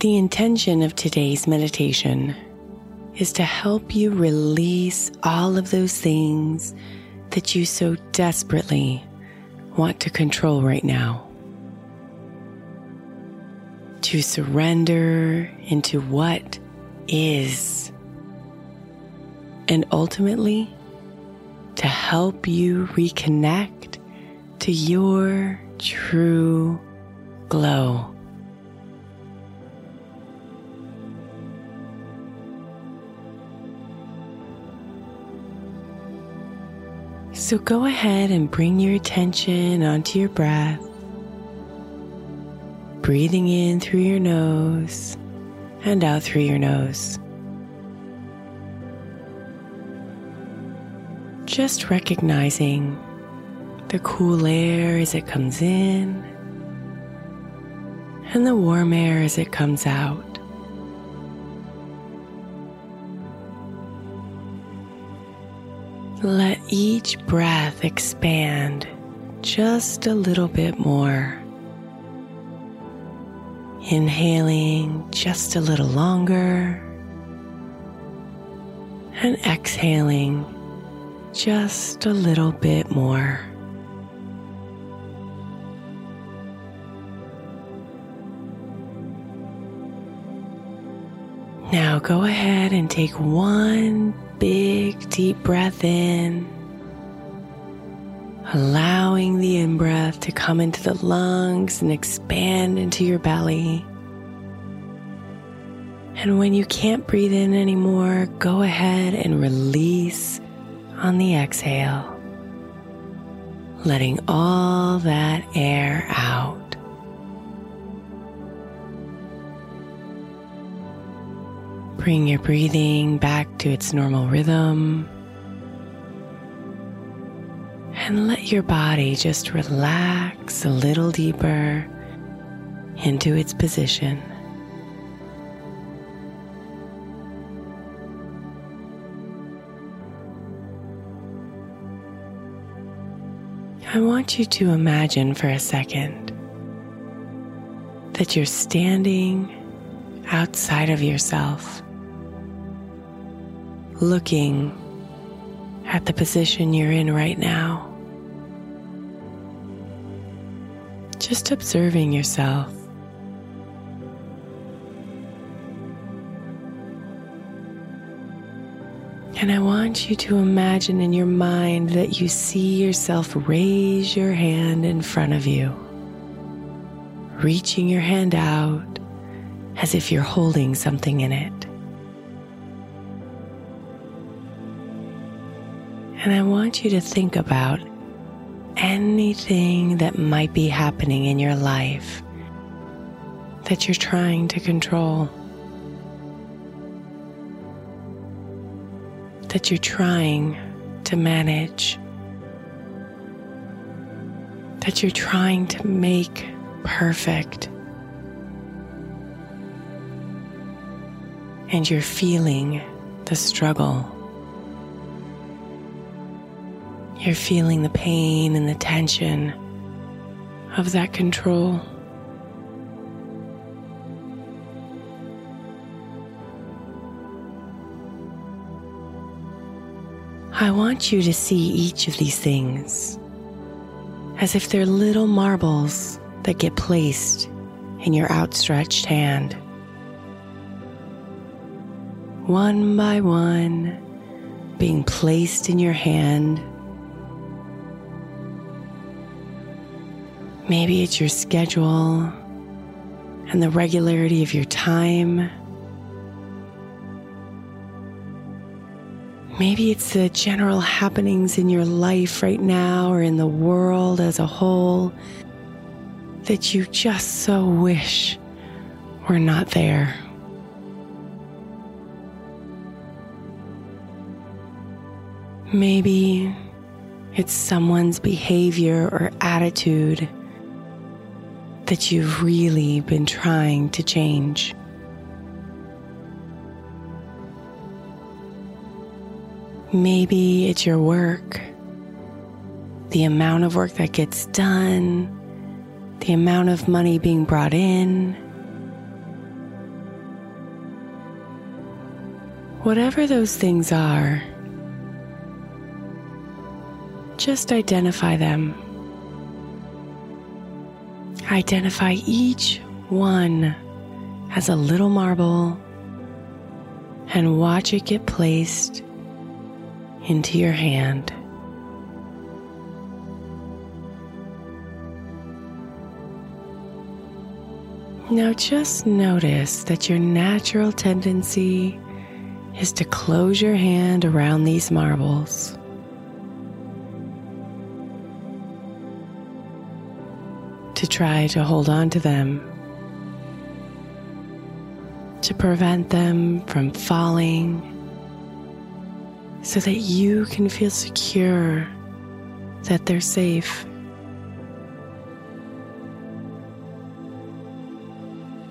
The intention of today's meditation is to help you release all of those things that you so desperately want to control right now. To surrender into what is. And ultimately, to help you reconnect to your true glow. So go ahead and bring your attention onto your breath, breathing in through your nose and out through your nose. Just recognizing the cool air as it comes in and the warm air as it comes out. Let each breath expand just a little bit more. Inhaling just a little longer and exhaling just a little bit more. Now go ahead and take one big deep breath in, allowing the in breath to come into the lungs and expand into your belly. And when you can't breathe in anymore, go ahead and release on the exhale, letting all that air out. Bring your breathing back to its normal rhythm. And let your body just relax a little deeper into its position. I want you to imagine for a second that you're standing outside of yourself, looking at the position you're in right now. Just observing yourself. And I want you to imagine in your mind that you see yourself raise your hand in front of you, reaching your hand out as if you're holding something in it. And I want you to think about anything that might be happening in your life that you're trying to control. that you're trying to manage, that you're trying to make perfect. And you're feeling the struggle. You're feeling the pain and the tension of that control. I want you to see each of these things as if they're little marbles that get placed in your outstretched hand. One by one, being placed in your hand. Maybe it's your schedule and the regularity of your time Maybe it's the general happenings in your life right now or in the world as a whole that you just so wish were not there. Maybe it's someone's behavior or attitude that you've really been trying to change. Maybe it's your work, the amount of work that gets done, the amount of money being brought in. Whatever those things are, just identify them. Identify each one as a little marble and watch it get placed into your hand. Now just notice that your natural tendency is to close your hand around these marbles. Try to hold on to them, to prevent them from falling so that you can feel secure that they're safe.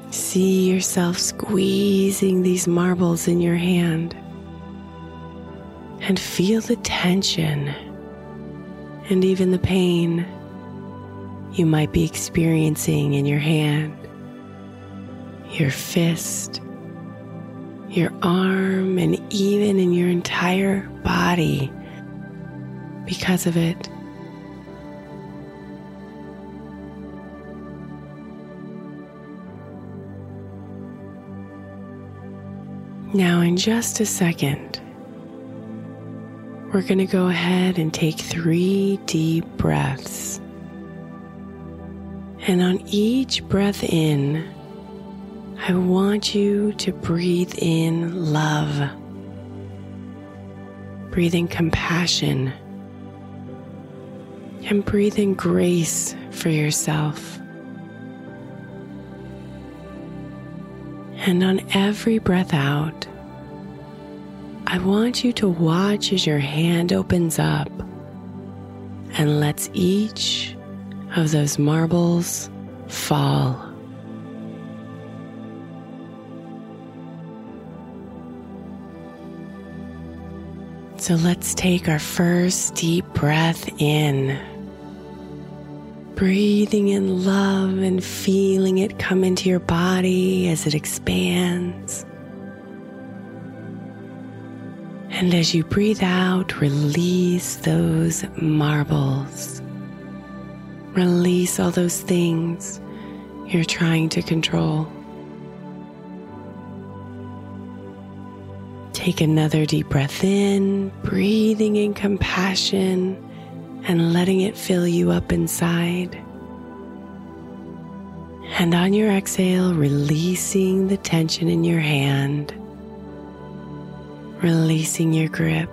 See yourself squeezing these marbles in your hand and feel the tension and even the pain you might be experiencing in your hand, your fist, your arm, and even in your entire body because of it. Now, in just a second, we're going to go ahead and take three deep breaths. And on each breath in, I want you to breathe in love, breathe in compassion, and breathe in grace for yourself. And on every breath out, I want you to watch as your hand opens up and lets each of those marbles fall. So let's take our first deep breath in. Breathing in love and feeling it come into your body as it expands. And as you breathe out, release those marbles. Release all those things you're trying to control. Take another deep breath in, breathing in compassion and letting it fill you up inside. And on your exhale, releasing the tension in your hand, releasing your grip.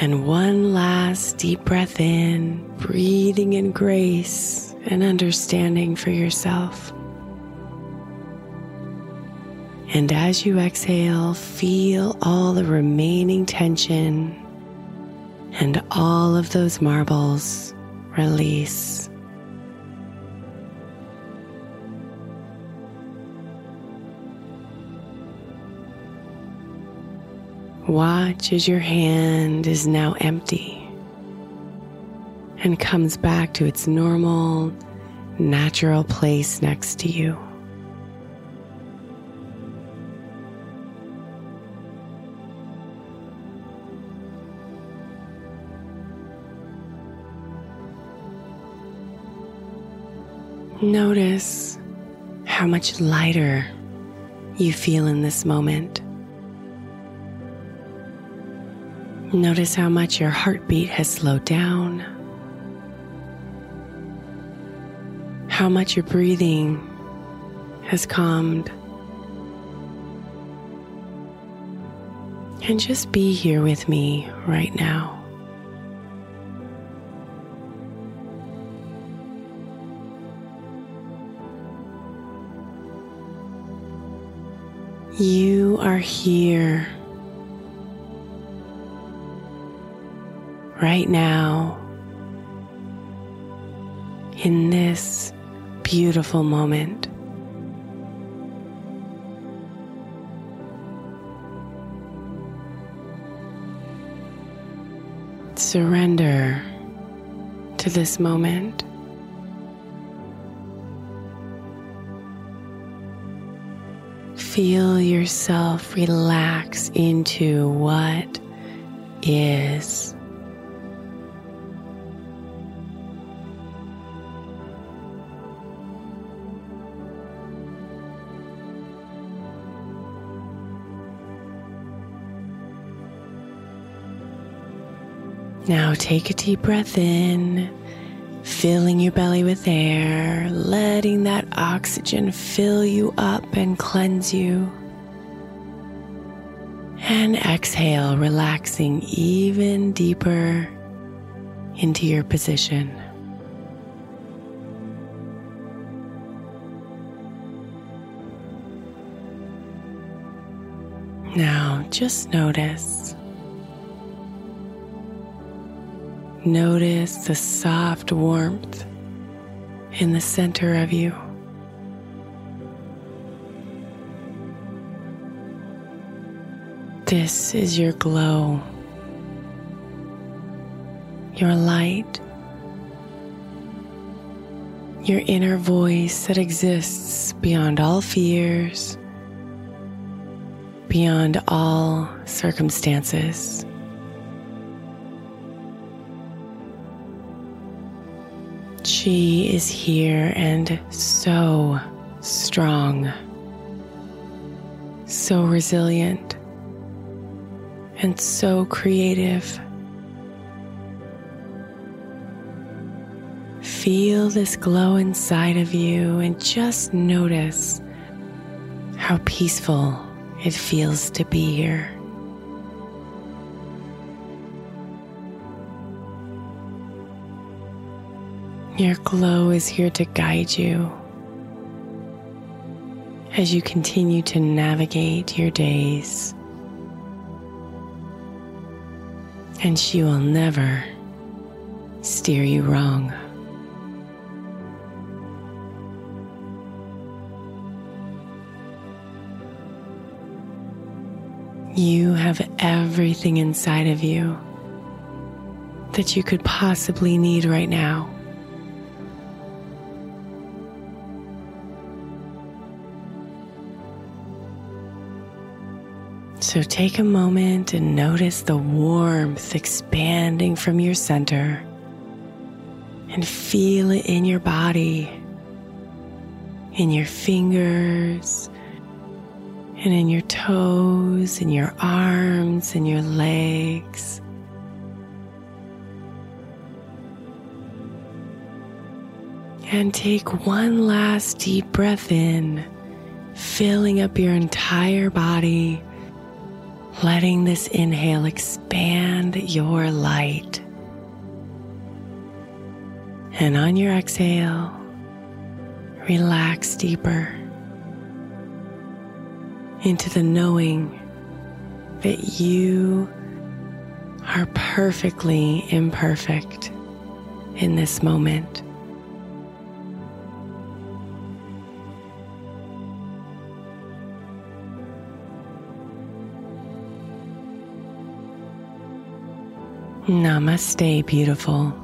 And one last deep breath in, breathing in grace and understanding for yourself. And as you exhale, feel all the remaining tension and all of those marbles release. Watch as your hand is now empty and comes back to its normal, natural place next to you. Notice how much lighter you feel in this moment. Notice how much your heartbeat has slowed down, how much your breathing has calmed. And just be here with me right now. You are here right now in this beautiful moment. Surrender to this moment. Feel yourself relax into what is. Now take a deep breath in filling your belly with air, letting that oxygen fill you up and cleanse you. And exhale, relaxing even deeper into your position. Now, just notice Notice the soft warmth in the center of you. This is your glow, your light, your inner voice that exists beyond all fears, beyond all circumstances. She is here and so strong, so resilient, and so creative. Feel this glow inside of you and just notice how peaceful it feels to be here. Your glow is here to guide you as you continue to navigate your days. And she will never steer you wrong. You have everything inside of you that you could possibly need right now. So take a moment and notice the warmth expanding from your center and feel it in your body, in your fingers, and in your toes, in your arms, and your legs. And take one last deep breath in, filling up your entire body, letting this inhale expand your light. And on your exhale, relax deeper into the knowing that you are perfectly imperfect in this moment. Namaste, beautiful.